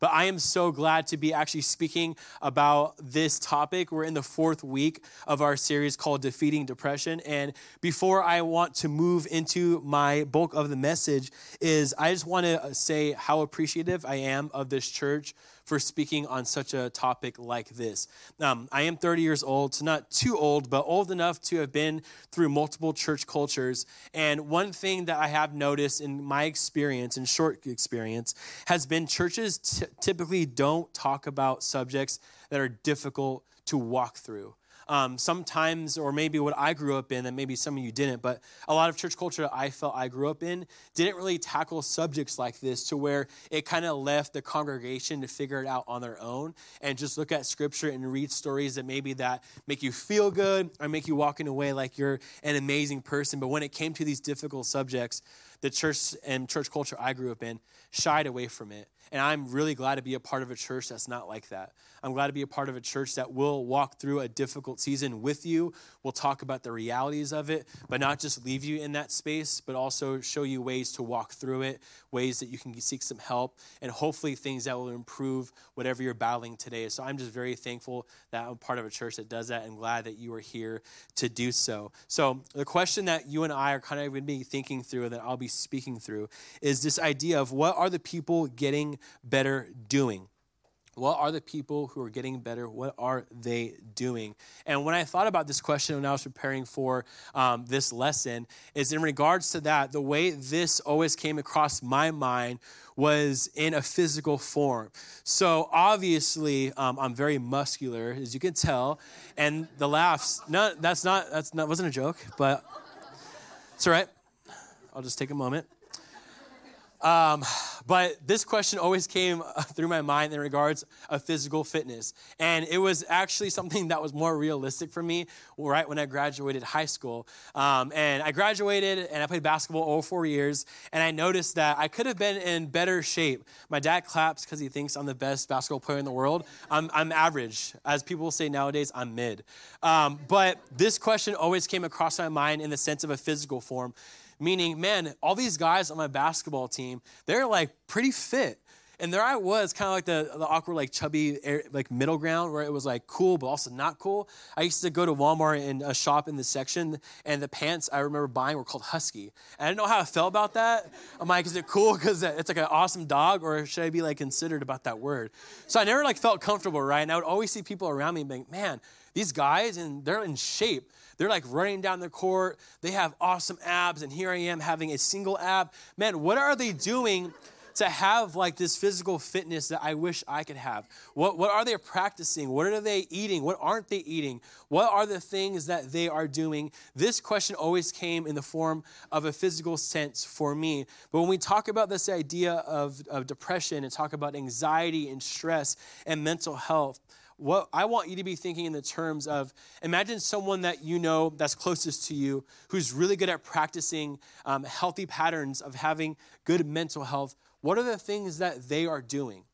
But I am so glad to be actually speaking about this topic. We're in the fourth week of our series called Defeating Depression. And before I want to move into my bulk of the message, is I just want to say how appreciative I am of this church for speaking on such a topic like this. Um, I am 30 years old, so not too old, but old enough to have been through multiple church cultures. And one thing that I have noticed in my experience, in short experience, has been churches t- typically don't talk about subjects that are difficult to walk through um, sometimes, or maybe what I grew up in, and maybe some of you didn't, but a lot of church culture that I felt I grew up in didn't really tackle subjects like this to where it kind of left the congregation to figure it out on their own and just look at scripture and read stories that maybe that make you feel good or make you walk walking away like you're an amazing person. But when it came to these difficult subjects, the church and church culture I grew up in shied away from it. And I'm really glad to be a part of a church that's not like that. I'm glad to be a part of a church that will walk through a difficult season with you. We'll talk about the realities of it, but not just leave you in that space, but also show you ways to walk through it, ways that you can seek some help, and hopefully things that will improve whatever you're battling today. So I'm just very thankful that I'm part of a church that does that and glad that you are here to do so. So the question that you and I are kind of going to be thinking through, and that I'll be speaking through, is this idea of what are the people getting better doing? What are the people who are getting better? What are they doing? And when I thought about this question when I was preparing for um, this lesson, is in regards to that, the way this always came across my mind was in a physical form. So obviously, um, I'm very muscular, as you can tell, and the laughs. No, that's not. That's not. Wasn't a joke, but it's all right. I'll just take a moment. Um, but this question always came through my mind in regards of physical fitness. And it was actually something that was more realistic for me right when I graduated high school. Um, and I graduated and I played basketball all four years. And I noticed that I could have been in better shape. My dad claps because he thinks I'm the best basketball player in the world. I'm, I'm average. As people say nowadays, I'm mid. Um, but this question always came across my mind in the sense of a physical form meaning, man, all these guys on my basketball team, they're like pretty fit. And there I was, kind of like the, the awkward, like chubby, like middle ground where it was like cool, but also not cool. I used to go to Walmart and a shop in the section, and the pants I remember buying were called Husky. And I didn't know how I felt about that. I'm like, is it cool because it's like an awesome dog, or should I be like considered about that word? So I never like felt comfortable, right? And I would always see people around me being, man, these guys, and they're in shape. They're like running down the court. They have awesome abs, and here I am having a single ab. Man, what are they doing to have like this physical fitness that I wish I could have? What, what are they practicing? What are they eating? What aren't they eating? What are the things that they are doing? This question always came in the form of a physical sense for me. But when we talk about this idea of, of depression and talk about anxiety and stress and mental health, what I want you to be thinking in the terms of imagine someone that you know that's closest to you who's really good at practicing um, healthy patterns of having good mental health. What are the things that they are doing?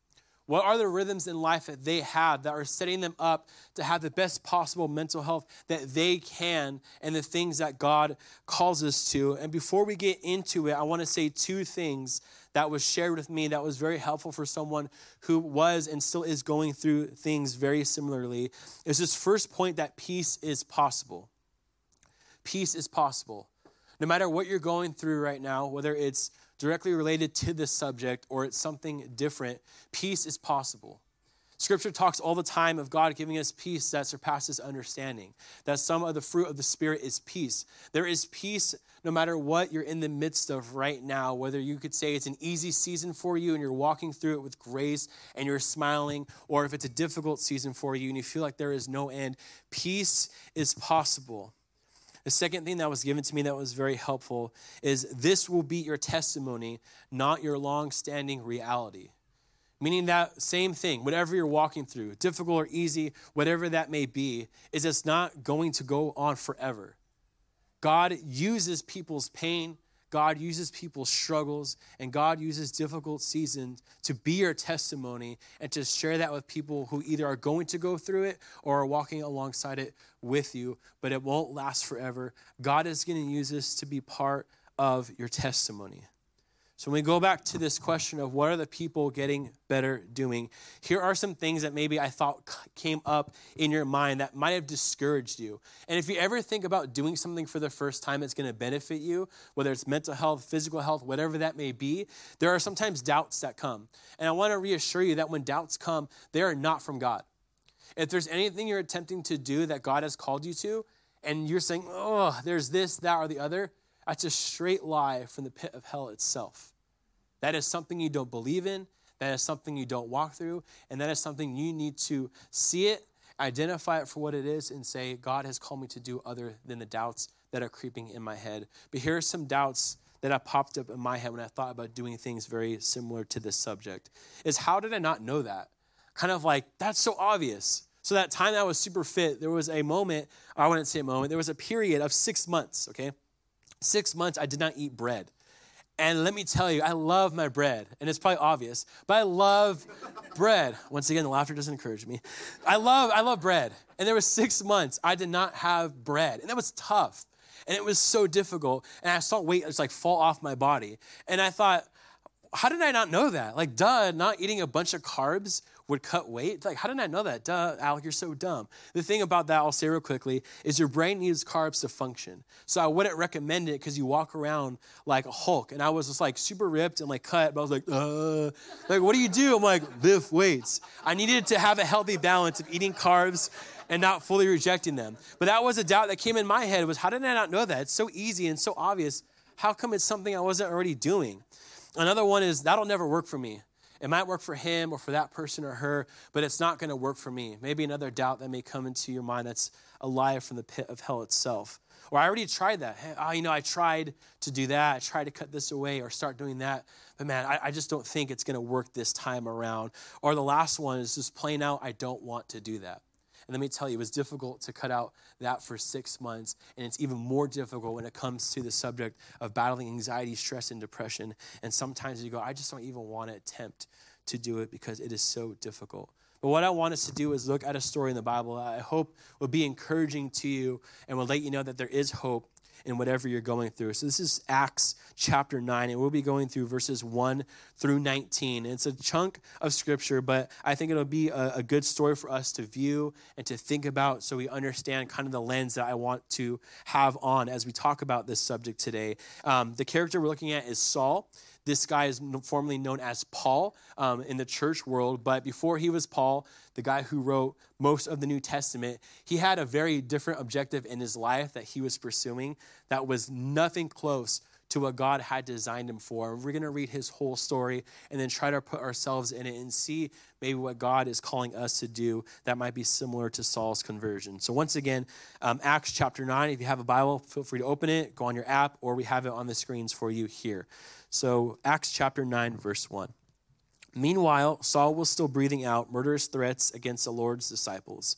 What are the rhythms in life that they have that are setting them up to have the best possible mental health that they can and the things that God calls us to? And before we get into it, I want to say two things that was shared with me that was very helpful for someone who was and still is going through things very similarly. Is this first point that peace is possible. Peace is possible. No matter what you're going through right now, whether it's directly related to this subject or it's something different, peace is possible. Scripture talks all the time of God giving us peace that surpasses understanding, that some of the fruit of the Spirit is peace. There is peace no matter what you're in the midst of right now, whether you could say it's an easy season for you and you're walking through it with grace and you're smiling, or if it's a difficult season for you and you feel like there is no end, peace is possible. The second thing that was given to me that was very helpful is this will be your testimony, not your long standing reality. Meaning that same thing, whatever you're walking through, difficult or easy, whatever that may be, is it's not going to go on forever. God uses people's pain, God uses people's struggles, and God uses difficult seasons to be your testimony and to share that with people who either are going to go through it or are walking alongside it with you, but it won't last forever. God is going to use this to be part of your testimony. So, when we go back to this question of what are the people getting better doing, here are some things that maybe I thought came up in your mind that might have discouraged you. And if you ever think about doing something for the first time that's going to benefit you, whether it's mental health, physical health, whatever that may be, there are sometimes doubts that come. And I want to reassure you that when doubts come, they are not from God. If there's anything you're attempting to do that God has called you to, and you're saying, oh, there's this, that, or the other, that's a straight lie from the pit of hell itself. That is something you don't believe in, that is something you don't walk through, and that is something you need to see it, identify it for what it is, and say, God has called me to do other than the doubts that are creeping in my head. But here are some doubts that have popped up in my head when I thought about doing things very similar to this subject. Is how did I not know that? Kind of like, that's so obvious. So that time I was super fit, there was a moment, I wouldn't say a moment, there was a period of six months, okay? Six months, I did not eat bread. And let me tell you, I love my bread. And it's probably obvious, but I love bread. Once again, the laughter doesn't encourage me. I love, I love bread. And there was six months I did not have bread. And that was tough. And it was so difficult. And I saw weight just like fall off my body. And I thought, how did I not know that? Like, duh, not eating a bunch of carbs would cut weight. Like, how did I know that? Duh, Alec, you're so dumb. The thing about that, I'll say real quickly, is your brain needs carbs to function. So I wouldn't recommend it because you walk around like a Hulk. And I was just like super ripped and like cut, but I was like, uh, like, what do you do? I'm like, lift weights. I needed to have a healthy balance of eating carbs and not fully rejecting them. But that was a doubt that came in my head was how did I not know that? It's so easy and so obvious. How come it's something I wasn't already doing? Another one is that'll never work for me. It might work for him or for that person or her, but it's not going to work for me. Maybe another doubt that may come into your mind that's a from the pit of hell itself. Or I already tried that. Hey, oh, you know, I tried to do that. I tried to cut this away or start doing that. But man, I, I just don't think it's going to work this time around. Or the last one is just plain out, I don't want to do that. And let me tell you, it was difficult to cut out that for six months. And it's even more difficult when it comes to the subject of battling anxiety, stress, and depression. And sometimes you go, I just don't even want to attempt to do it because it is so difficult. But what I want us to do is look at a story in the Bible that I hope will be encouraging to you and will let you know that there is hope in whatever you're going through. So this is Acts chapter 9, and we'll be going through verses 1 through 19. And it's a chunk of scripture, but I think it'll be a, a good story for us to view and to think about so we understand kind of the lens that I want to have on as we talk about this subject today. Um, the character we're looking at is Saul. This guy is formerly known as Paul um, in the church world, but before he was Paul, the guy who wrote most of the New Testament, he had a very different objective in his life that he was pursuing that was nothing close to what God had designed him for. We're going to read his whole story and then try to put ourselves in it and see maybe what God is calling us to do that might be similar to Saul's conversion. So, once again, um, Acts chapter 9, if you have a Bible, feel free to open it, go on your app, or we have it on the screens for you here. So, Acts chapter 9, verse 1. Meanwhile, Saul was still breathing out murderous threats against the Lord's disciples.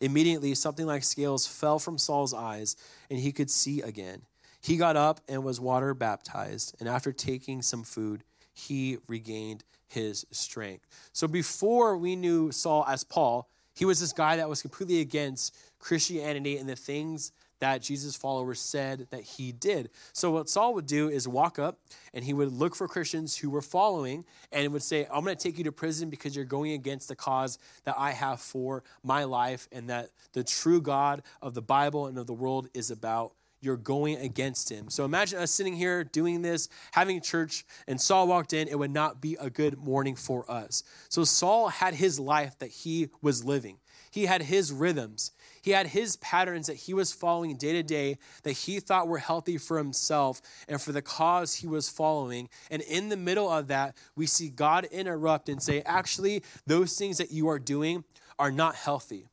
Immediately, something like scales fell from Saul's eyes, and he could see again. He got up and was water baptized, and after taking some food, he regained his strength. So before we knew Saul as Paul, he was this guy that was completely against Christianity and the things that Jesus' followers said that he did. So, what Saul would do is walk up and he would look for Christians who were following and would say, I'm going to take you to prison because you're going against the cause that I have for my life and that the true God of the Bible and of the world is about. You're going against him. So imagine us sitting here doing this, having church, and Saul walked in. It would not be a good morning for us. So Saul had his life that he was living. He had his rhythms. He had his patterns that he was following day to day that he thought were healthy for himself and for the cause he was following. And in the middle of that, we see God interrupt and say, actually, those things that you are doing are not healthy.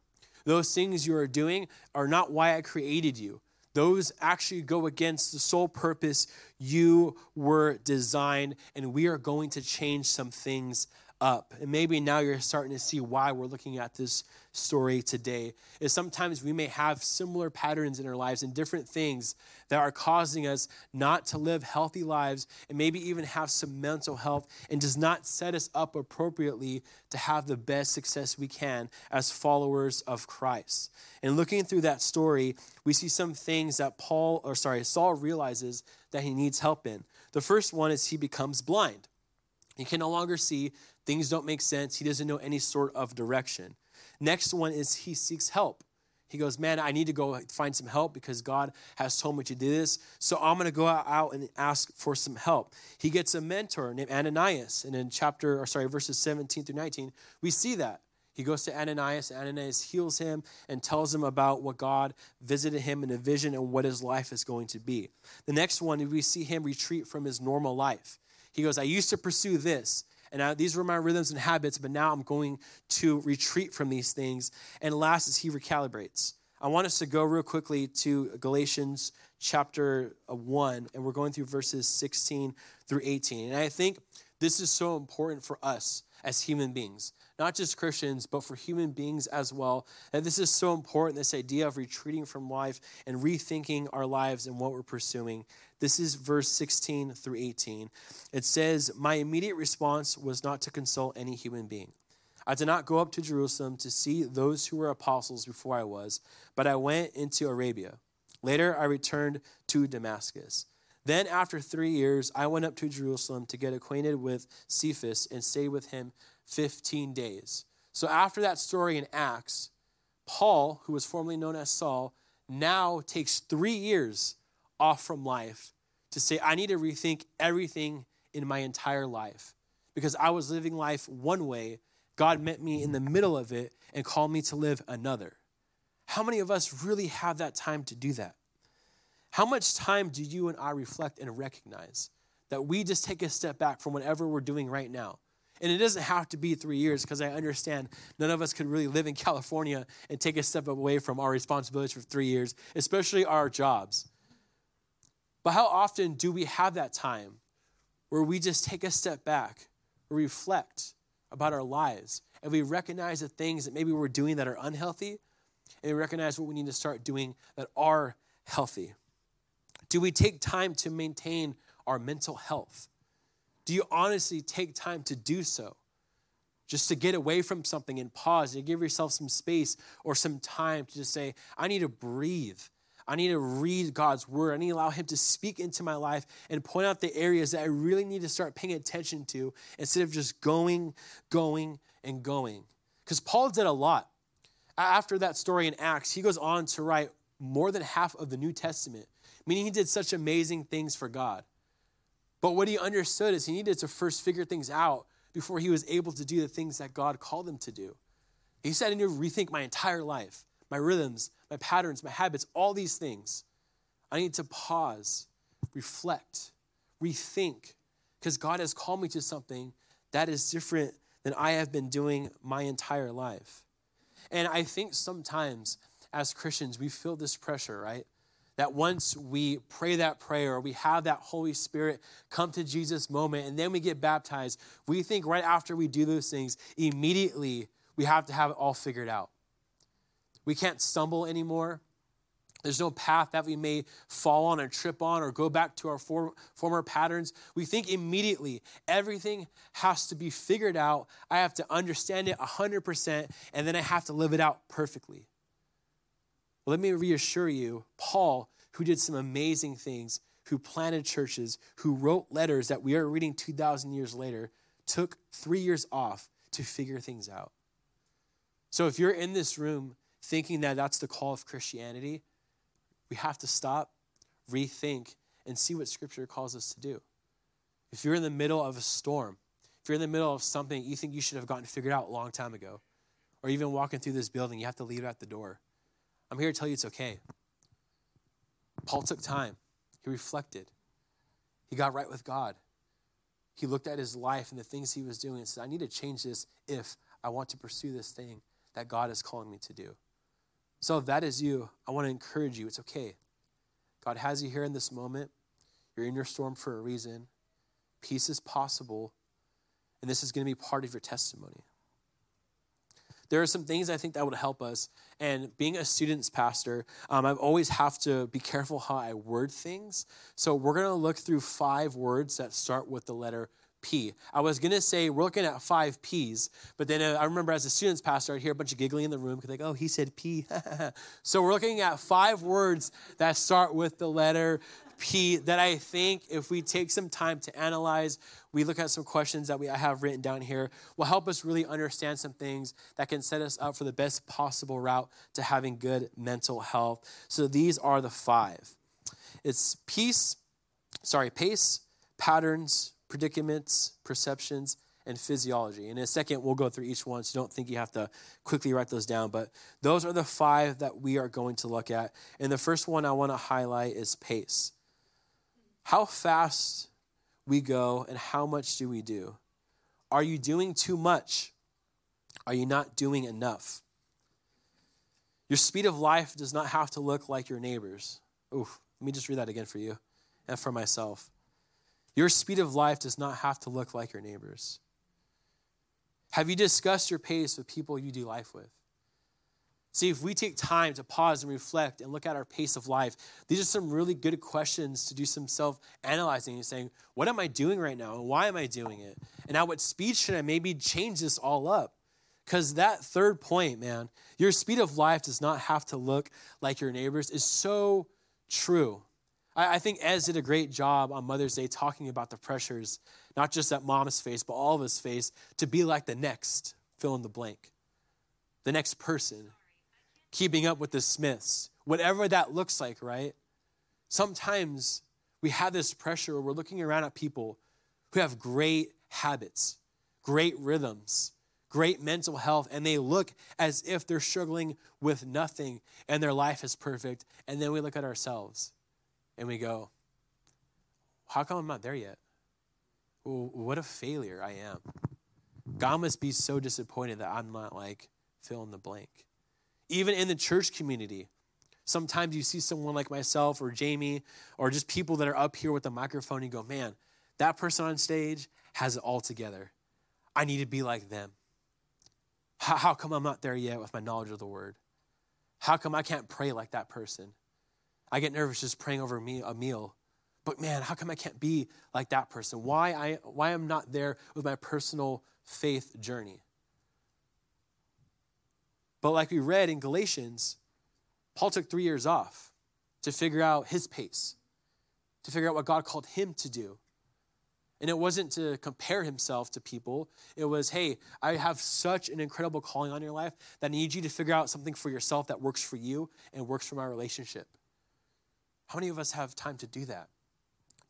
Those things you are doing are not why I created you. Those actually go against the sole purpose you were designed, and we are going to change some things up. And maybe now you're starting to see why we're looking at this story today. Is sometimes we may have similar patterns in our lives and different things that are causing us not to live healthy lives and maybe even have some mental health and does not set us up appropriately to have the best success we can as followers of Christ. And looking through that story, we see some things that Paul or sorry, Saul realizes that he needs help in. The first one is he becomes blind. He can no longer see Things don't make sense. He doesn't know any sort of direction. Next one is he seeks help. He goes, Man, I need to go find some help because God has told me to do this. So I'm going to go out and ask for some help. He gets a mentor named Ananias. And in chapter, or sorry, verses 17 through 19, we see that. He goes to Ananias. Ananias heals him and tells him about what God visited him in a vision and what his life is going to be. The next one, we see him retreat from his normal life. He goes, I used to pursue this and I, these were my rhythms and habits, but now I'm going to retreat from these things. And last is he recalibrates. I want us to go real quickly to Galatians chapter uh, 1, and we're going through verses 16 through 18. And I think this is so important for us as human beings, not just Christians, but for human beings as well. That this is so important this idea of retreating from life and rethinking our lives and what we're pursuing. This is verse 16 through 18. It says, My immediate response was not to consult any human being. I did not go up to Jerusalem to see those who were apostles before I was, but I went into Arabia. Later, I returned to Damascus. Then, after three years, I went up to Jerusalem to get acquainted with Cephas and stayed with him 15 days. So, after that story in Acts, Paul, who was formerly known as Saul, now takes three years off from life to say, I need to rethink everything in my entire life because I was living life one way. God met me in the middle of it and called me to live another. How many of us really have that time to do that? How much time do you and I reflect and recognize that we just take a step back from whatever we're doing right now? And it doesn't have to be three years because I understand none of us could really live in California and take a step away from our responsibilities for three years, especially our jobs. But how often do we have that time where we just take a step back, reflect about our lives, and we recognize the things that maybe we're doing that are unhealthy, and we recognize what we need to start doing that are healthy? Do we take time to maintain our mental health? Do you honestly take time to do so? Just to get away from something and pause and give yourself some space or some time to just say, I need to breathe. I need to read God's word. I need to allow Him to speak into my life and point out the areas that I really need to start paying attention to instead of just going, going, and going. Because Paul did a lot. After that story in Acts, he goes on to write more than half of the New Testament, meaning he did such amazing things for God. But what he understood is he needed to first figure things out before he was able to do the things that God called him to do. He said, I need to rethink my entire life, my rhythms, my patterns, my habits, all these things. I need to pause, reflect, rethink, because God has called me to something that is different than I have been doing my entire life. And I think sometimes as Christians, we feel this pressure, right? That once we pray that prayer we have that Holy Spirit come to Jesus moment and then we get baptized, we think right after we do those things, immediately we have to have it all figured out. We can't stumble anymore. There's no path that we may fall on or trip on or go back to our for, former patterns. We think immediately everything has to be figured out. I have to understand it 100%, and then I have to live it out perfectly. Well, let me reassure you Paul, who did some amazing things, who planted churches, who wrote letters that we are reading 2,000 years later, took three years off to figure things out. So if you're in this room thinking that that's the call of Christianity, we have to stop, rethink, and see what Scripture calls us to do. If you're in the middle of a storm, if you're in the middle of something you think you should have gotten figured out a long time ago, or even walking through this building, you have to leave it at the door. I'm here to tell you it's okay. Paul took time, he reflected, he got right with God. He looked at his life and the things he was doing and said, I need to change this if I want to pursue this thing that God is calling me to do. So if that is you, I want to encourage you. It's okay. God has you here in this moment. You're in your storm for a reason. Peace is possible, and this is going to be part of your testimony. There are some things I think that would help us. And being a student's pastor, um, I always have to be careful how I word things. So we're going to look through five words that start with the letter P. I was going to say we're looking at five P's, but then uh, I remember as a student's pastor, I'd hear a bunch of giggling in the room because, like, oh, he said P. so we're looking at five words that start with the letter P that I think if we take some time to analyze, we look at some questions that we have written down here, will help us really understand some things that can set us up for the best possible route to having good mental health. So these are the five. It's peace, sorry, pace, patterns, predicaments, perceptions, and physiology. And in a second, we'll go through each one, so don't think you have to quickly write those down. But those are the five that we are going to look at. And the first one I want to highlight is pace. How fast we go and how much do we do? Are you doing too much? Are you not doing enough? Your speed of life does not have to look like your neighbor's. Oof, let me just read that again for you and for myself. Your speed of life does not have to look like your neighbor's. Have you discussed your pace with people you do life with? See, if we take time to pause and reflect and look at our pace of life, these are some really good questions to do some self analyzing and saying, what am I doing right now and why am I doing it? And at what speed should I maybe change this all up? Because that third point, man, your speed of life does not have to look like your neighbor's, is so true. I, I think Ez did a great job on Mother's Day talking about the pressures, not just that mom's face, but all of us face, to be like the next, fill in the blank, the next person, keeping up with the Smiths, whatever that looks like, right? Sometimes we have this pressure where we're looking around at people who have great habits, great rhythms, great mental health, and they look as if they're struggling with nothing and their life is perfect. And then we look at ourselves and we go, How come I'm not there yet? what a failure I am. God must be so disappointed that I'm not like fill in the blank. Even in the church community, sometimes you see someone like myself or Jamie or just people that are up here with the microphone and you go, man, that person on stage has it all together. I need to be like them. How, how come I'm not there yet with my knowledge of the word? How come I can't pray like that person? I get nervous just praying over me a meal. But man, how come I can't be like that person? Why I why I'm not there with my personal faith journey? But like we read in Galatians, Paul took three years off. to figure out his pace, to figure out what God called him to do. And it wasn't to compare himself to people. It was, hey, I have such an incredible calling on your life that I need you to figure out something for yourself that works for you and works for my relationship. How many of us have time to do that?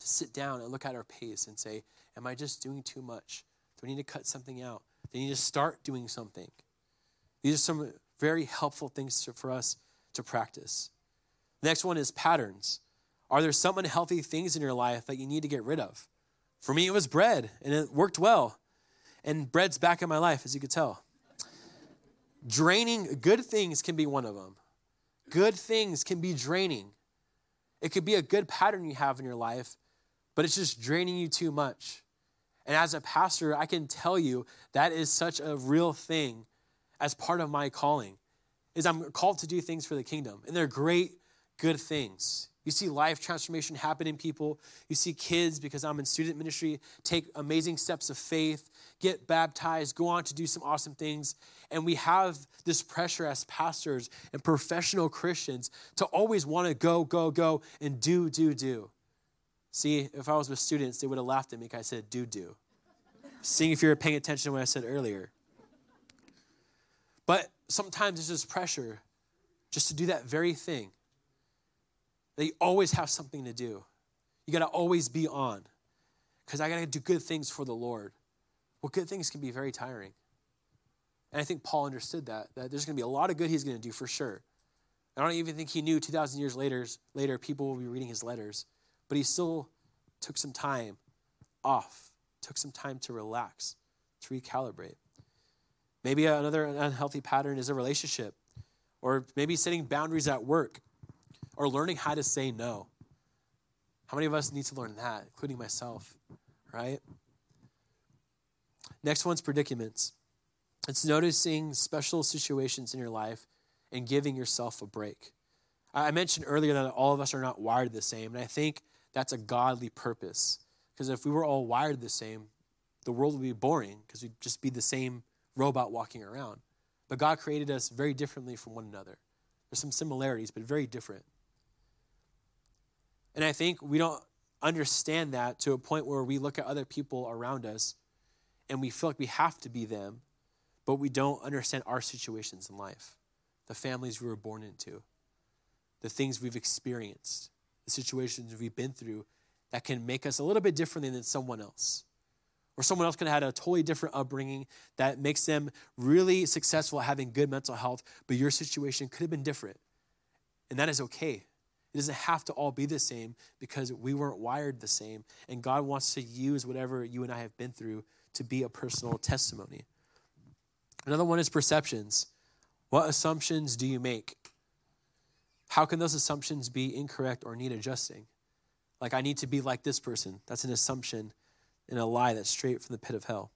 To sit down and look at our pace and say, Am I just doing too much? Do I need to cut something out? Do I need to start doing something? These are some very helpful things to, for us to practice. Next one is patterns. Are there some unhealthy things in your life that you need to get rid of? For me, it was bread, and it worked well. And bread's back in my life, as you could tell. Draining, good things can be one of them. Good things can be draining. It could be a good pattern you have in your life, but it's just draining you too much. And as a pastor, I can tell you that is such a real thing as part of my calling. Is I'm called to do things for the kingdom, and they're great, good things. You see life transformation happen in people. You see kids, because I'm in student ministry, take amazing steps of faith, get baptized, go on to do some awesome things. And we have this pressure as pastors and professional Christians to always want to go, go, go, and do, do, do. See, if I was with students, they would have laughed at me because I said do, do. Seeing if you're paying attention to what I said earlier. But sometimes there's this pressure just to do that very thing you always have something to do. You got to always be on because I got to do good things for the Lord. Well, good things can be very tiring. And I think Paul understood that, that there's going to be a lot of good he's going to do for sure. I don't even think he knew 2,000 years later, later people will be reading his letters, but he still took some time off, took some time to relax, to recalibrate. Maybe another unhealthy pattern is a relationship, or maybe setting boundaries at work or learning how to say no. How many of us need to learn that, including myself, right? Next one's predicaments. It's noticing special situations in your life and giving yourself a break. I mentioned earlier that all of us are not wired the same, and I think that's a godly purpose. Because if we were all wired the same, the world would be boring because we'd just be the same robot walking around. But God created us very differently from one another. There's some similarities, but very different. And I think we don't understand that to a point where we look at other people around us and we feel like we have to be them, but we don't understand our situations in life, the families we were born into, the things we've experienced, the situations we've been through that can make us a little bit differently than someone else. Or someone else can have had a totally different upbringing that makes them really successful at having good mental health, but your situation could have been different. And that is okay. It doesn't have to all be the same because we weren't wired the same. And God wants to use whatever you and I have been through to be a personal testimony. Another one is perceptions. What assumptions do you make? How can those assumptions be incorrect or need adjusting? Like, I need to be like this person. That's an assumption and a lie that's straight from the pit of hell.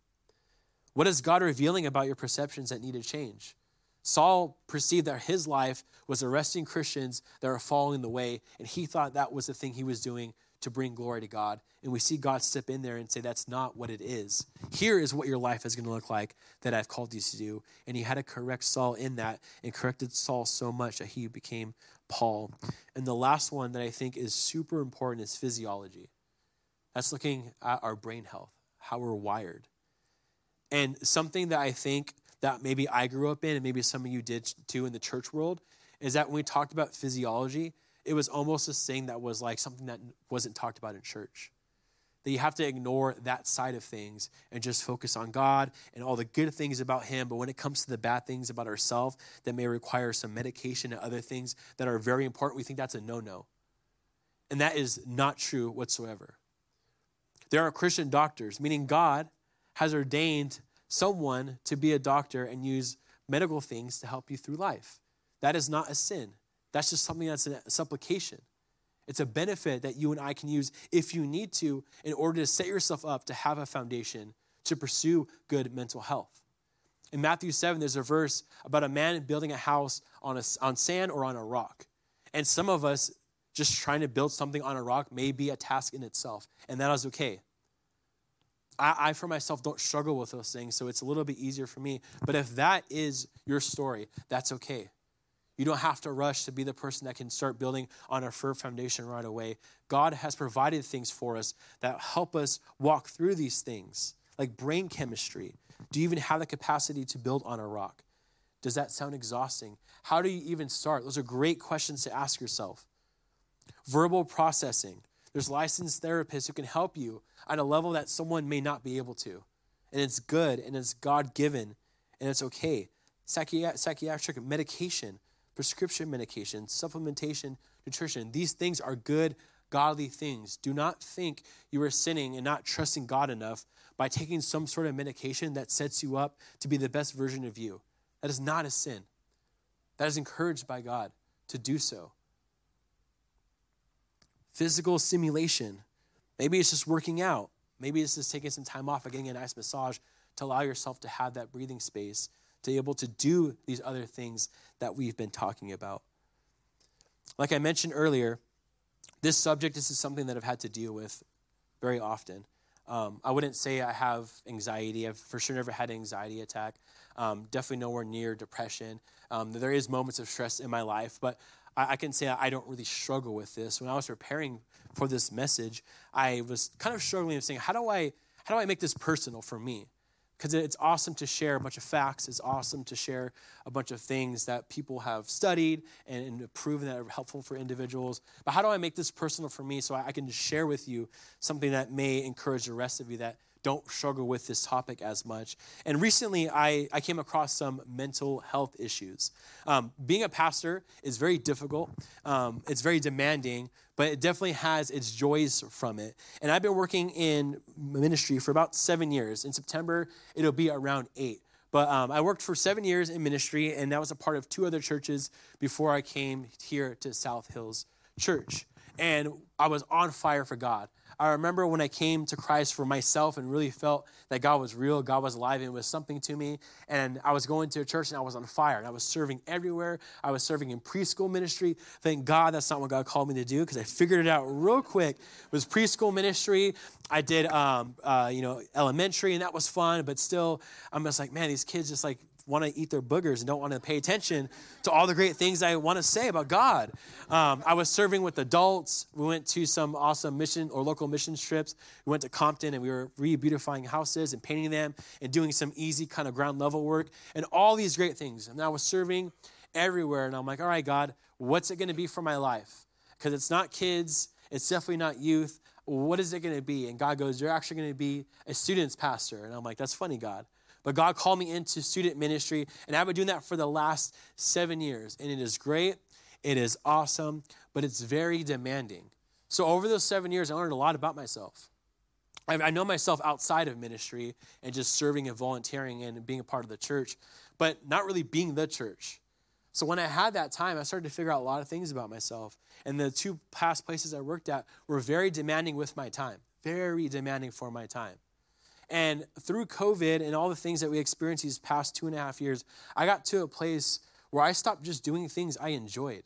What is God revealing about your perceptions that need to change? Saul perceived that his life was arresting Christians that were following the way, and he thought that was the thing he was doing to bring glory to God. And we see God step in there and say, That's not what it is. Here is what your life is going to look like that I've called you to do. And he had to correct Saul in that and corrected Saul so much that he became Paul. And the last one that I think is super important is physiology. That's looking at our brain health, how we're wired. And something that I think that maybe I grew up in and maybe some of you did too in the church world is that when we talked about physiology, it was almost this thing that was like something that wasn't talked about in church. That you have to ignore that side of things and just focus on God and all the good things about Him. But when it comes to the bad things about ourselves that may require some medication and other things that are very important, we think that's a no no. And that is not true whatsoever. There are Christian doctors, meaning God has ordained someone to be a doctor and use medical things to help you through life. That is not a sin. That's just something that's a supplication. It's a benefit that you and I can use if you need to in order to set yourself up to have a foundation to pursue good mental health. In Matthew 7, there's a verse about a man building a house on, a, on sand or on a rock. And some of us, just trying to build something on a rock may be a task in itself, and that is okay. I, I, for myself, don't struggle with those things, so it's a little bit easier for me. But if that is your story, that's okay. You don't have to rush to be the person that can start building on a firm foundation right away. God has provided things for us that help us walk through these things, like brain chemistry. Do you even have the capacity to build on a rock? Does that sound exhausting? How do you even start? Those are great questions to ask yourself. Verbal processing. There's licensed therapists who can help you at a level that someone may not be able to. And it's good and it's God given and it's okay. Psychi- psychiatric medication, prescription medication, supplementation, nutrition, these things are good, godly things. Do not think you are sinning and not trusting God enough by taking some sort of medication that sets you up to be the best version of you. That is not a sin. That is encouraged by God to do so. Physical stimulation. Maybe it's just working out. Maybe it's just taking some time off and getting a nice massage to allow yourself to have that breathing space, to be able to do these other things that we've been talking about. Like I mentioned earlier, this subject this is something that I've had to deal with very often. Um, I wouldn't say I have anxiety. I've for sure never had an anxiety attack. Um, definitely nowhere near depression. Um, there is moments of stress in my life, but I, I, can say I don't really struggle with this. When I was preparing for this message, I was kind of struggling and saying, how do I how do I make this personal for me? because it's awesome to share a bunch of facts. It's awesome to share a bunch of things that people have studied and, and, proven that are helpful for individuals. But how do I make this personal for me so I can share with you something that may encourage the rest of you that don't struggle with this topic as much. And recently, I, I came across some mental health issues. Um, being a pastor is very difficult, um, it's very demanding, but it definitely has its joys from it. And I've been working in ministry for about seven years. In September, it'll be around eight. But um, I worked for seven years in ministry, and that was a part of two other churches before I came here to South Hills Church. And I was on fire for God. I remember when I came to Christ for myself and really felt that God was real, God was alive, and it was something to me. And I was going to a church and I was on fire. And I was serving everywhere. I was serving in preschool ministry. Thank God that's not what God called me to do because I figured it out real quick. It was preschool ministry. I did, um, uh, you know, elementary, and that was fun. But still, I'm just like, man, these kids just like want to eat their boogers and don't want to pay attention to all the great things I want to say about God. Um, I was serving with adults. We went to some awesome mission or local mission trips. We went to Compton and we were re-beautifying houses and painting them and doing some easy kind of ground level work and all these great things. And I was serving everywhere. And I'm like, all right, God, what's it going to be for my life? Because it's not kids, it's definitely not youth. What is it going to be? And God goes, You're actually going to be a student's pastor. And I'm like, That's funny, God. But God called me into student ministry, and I've been doing that for the last seven years. And it is great, it is awesome, but it's very demanding. So, over those seven years, I learned a lot about myself. I know myself outside of ministry and just serving and volunteering and being a part of the church, but not really being the church. So when I had that time, I started to figure out a lot of things about myself. And the two past places I worked at were very demanding with my time, very demanding for my time. And through COVID and all the things that we experienced these past two and a half years, I got to a place where I stopped just doing things I enjoyed.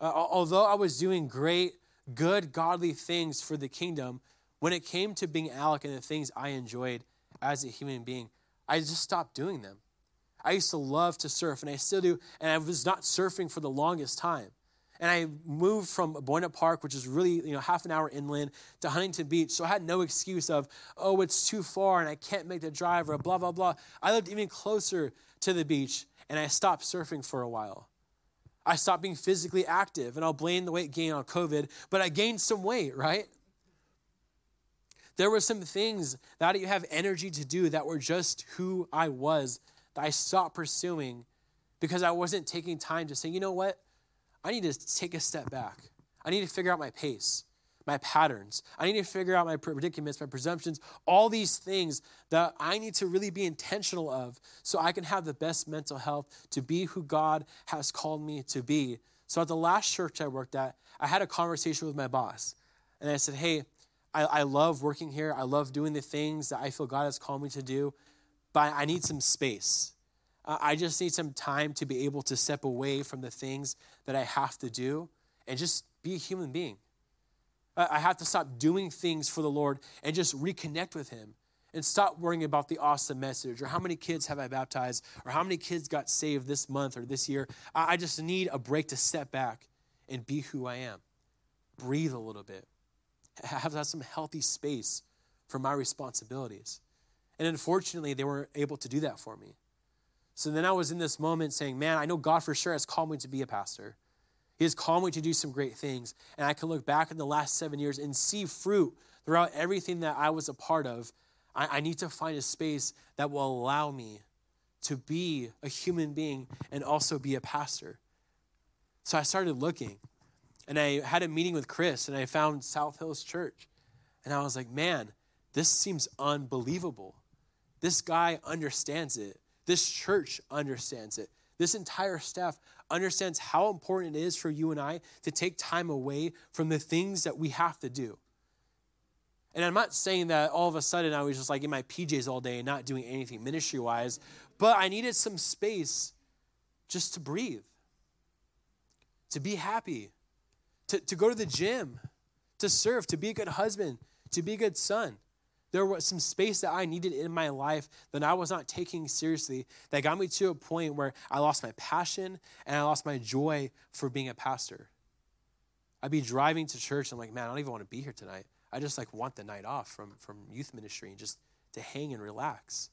Uh, although I was doing great, good, godly things for the kingdom, when it came to being Alec and the things I enjoyed as a human being, I just stopped doing them. I used to love to surf, and I still do, and I was not surfing for the longest time. And I moved from Buena Park, which is really, you know, half an hour inland, to Huntington Beach. So I had no excuse of, oh, it's too far and I can't make the drive or blah, blah, blah. I lived even closer to the beach and I stopped surfing for a while. I stopped being physically active, and I'll blame the weight gain on COVID, but I gained some weight, right? There were some things that you have energy to do that were just who I was that I stopped pursuing because I wasn't taking time to say, you know what? I need to take a step back. I need to figure out my pace, my patterns. I need to figure out my predicaments, my presumptions, all these things that I need to really be intentional of so I can have the best mental health to be who God has called me to be. So at the last church I worked at, I had a conversation with my boss. And I said, Hey, I, I love working here. I love doing the things that I feel God has called me to do, but I need some space. Uh, I just need some time to be able to step away from the things that I have to do and just be a human being. I have to stop doing things for the Lord and just reconnect with Him and stop worrying about the awesome message or how many kids have I baptized or how many kids got saved this month or this year. I just need a break to step back and be who I am. Breathe a little bit. Have some healthy space for my responsibilities. And unfortunately, they weren't able to do that for me. So then I was in this moment saying, man, I know God for sure has called me to be a pastor. He has called me to do some great things. And I can look back in the last seven years and see fruit throughout everything that I was a part of. I, I need to find a space that will allow me to be a human being and also be a pastor. So I started looking and I had a meeting with Chris and I found South Hills Church. And I was like, man, this seems unbelievable. This guy understands it. This church understands it. This entire staff understands how important it is for you and I to take time away from the things that we have to do. And I'm not saying that all of a sudden I was just like in my PJs all day and not doing anything ministry wise, but I needed some space just to breathe, to be happy, to, to go to the gym, to serve, to be a good husband, to be a good son. There was some space that I needed in my life that I was not taking seriously that got me to a point where I lost my passion and I lost my joy for being a pastor. I'd be driving to church and I'm like, man, I don't even want to be here tonight. I just like want the night off from, from youth ministry and just to hang and relax.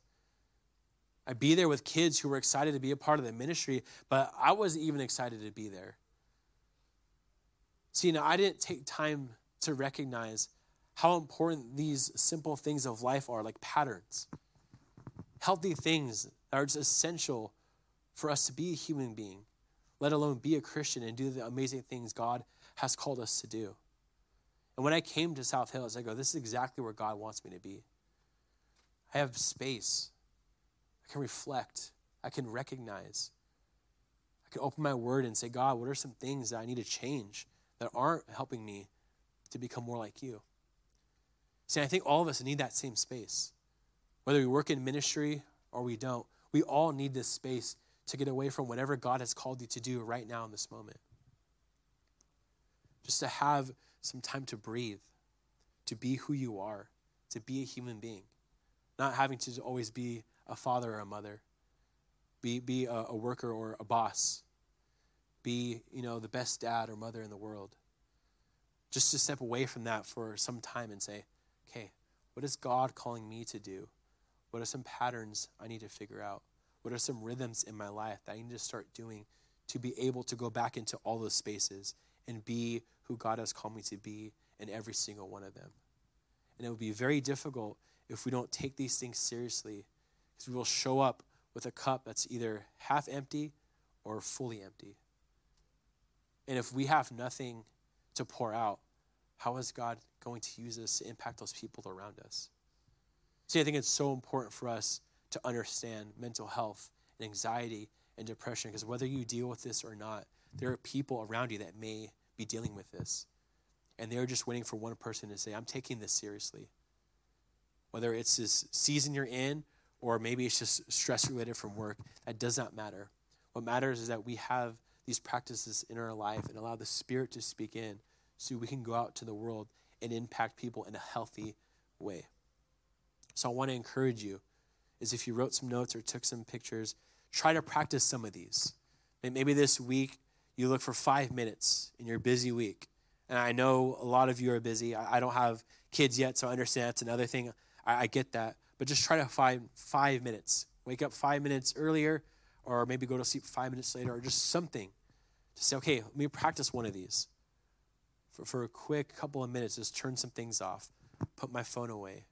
I'd be there with kids who were excited to be a part of the ministry, but I wasn't even excited to be there. See, now I didn't take time to recognize how important these simple things of life are, like patterns, healthy things that are just essential for us to be a human being, let alone be a Christian and do the amazing things God has called us to do. And when I came to South Hills, I go, this is exactly where God wants me to be. I have space. I can reflect. I can recognize. I can open my word and say, God, what are some things that I need to change that aren't helping me to become more like you? See, I think all of us need that same space. Whether we work in ministry or we don't, we all need this space to get away from whatever God has called you to do right now in this moment. Just to have some time to breathe, to be who you are, to be a human being, not having to always be a father or a mother, be, be a, a worker or a boss, be, you know, the best dad or mother in the world. Just to step away from that for some time and say, okay, what is God calling me to do? What are some patterns I need to figure out? What are some rhythms in my life that I need to start doing to be able to go back into all those spaces and be who God has called me to be in every single one of them? And it would be very difficult if we don't take these things seriously because we will show up with a cup that's either half empty or fully empty. And if we have nothing to pour out, how is God going to use us to impact those people around us? See, I think it's so important for us to understand mental health and anxiety and depression because whether you deal with this or not, there are people around you that may be dealing with this. And they're just waiting for one person to say, I'm taking this seriously. Whether it's this season you're in or maybe it's just stress related from work, that does not matter. What matters is that we have these practices in our life and allow the Spirit to speak in so we can go out to the world and impact people in a healthy way. So I want to encourage you is if you wrote some notes or took some pictures, try to practice some of these. Maybe this week you look for five minutes in your busy week. And I know a lot of you are busy. I don't have kids yet, so I understand that's another thing. I, get that. But just try to find five minutes. Wake up five minutes earlier, or maybe go to sleep five minutes later, or just something to say, okay, let me practice one of these for, for a quick couple of minutes, just turn some things off, put my phone away,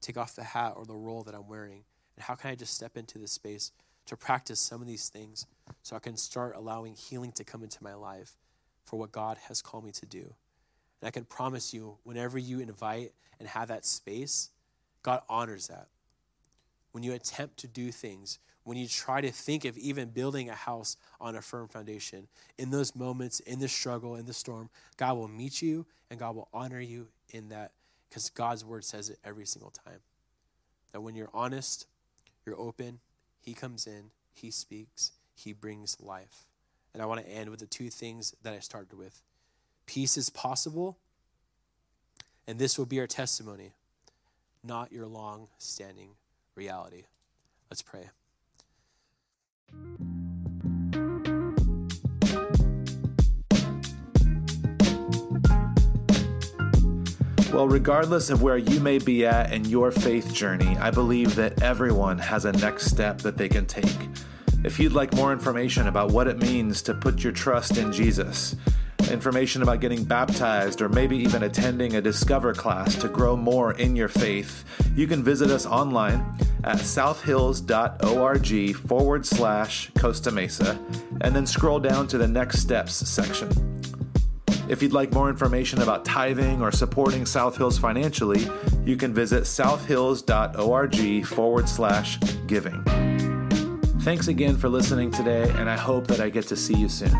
take off the hat or the role that I'm wearing. And how can I just step into this space to practice some of these things so I can start allowing healing to come into my life for what God has called me to do? And I can promise you, whenever you invite and have that space, God honors that. When you attempt to do things, when you try to think of even building a house on a firm foundation, in those moments, in the struggle, in the storm, God will meet you and God will honor you in that because God's word says it every single time. That when you're honest, you're open, He comes in, He speaks, He brings life. And I want to end with the two things that I started with peace is possible, and this will be our testimony. not your long standing reality. Let's pray. Well, regardless of where you may be at in your faith journey, I believe that everyone has a next step that they can take. If you'd like more information about what it means to put your trust in Jesus, information about getting baptized, or maybe even attending a Discover class to grow more in your faith, you can visit us online at southhills.org forward slash Costa Mesa and then scroll down to the Next Steps section. If you'd like more information about tithing or supporting South Hills financially, you can visit southhills.org forward slash giving. Thanks again for listening today, and I hope that I get to see you soon.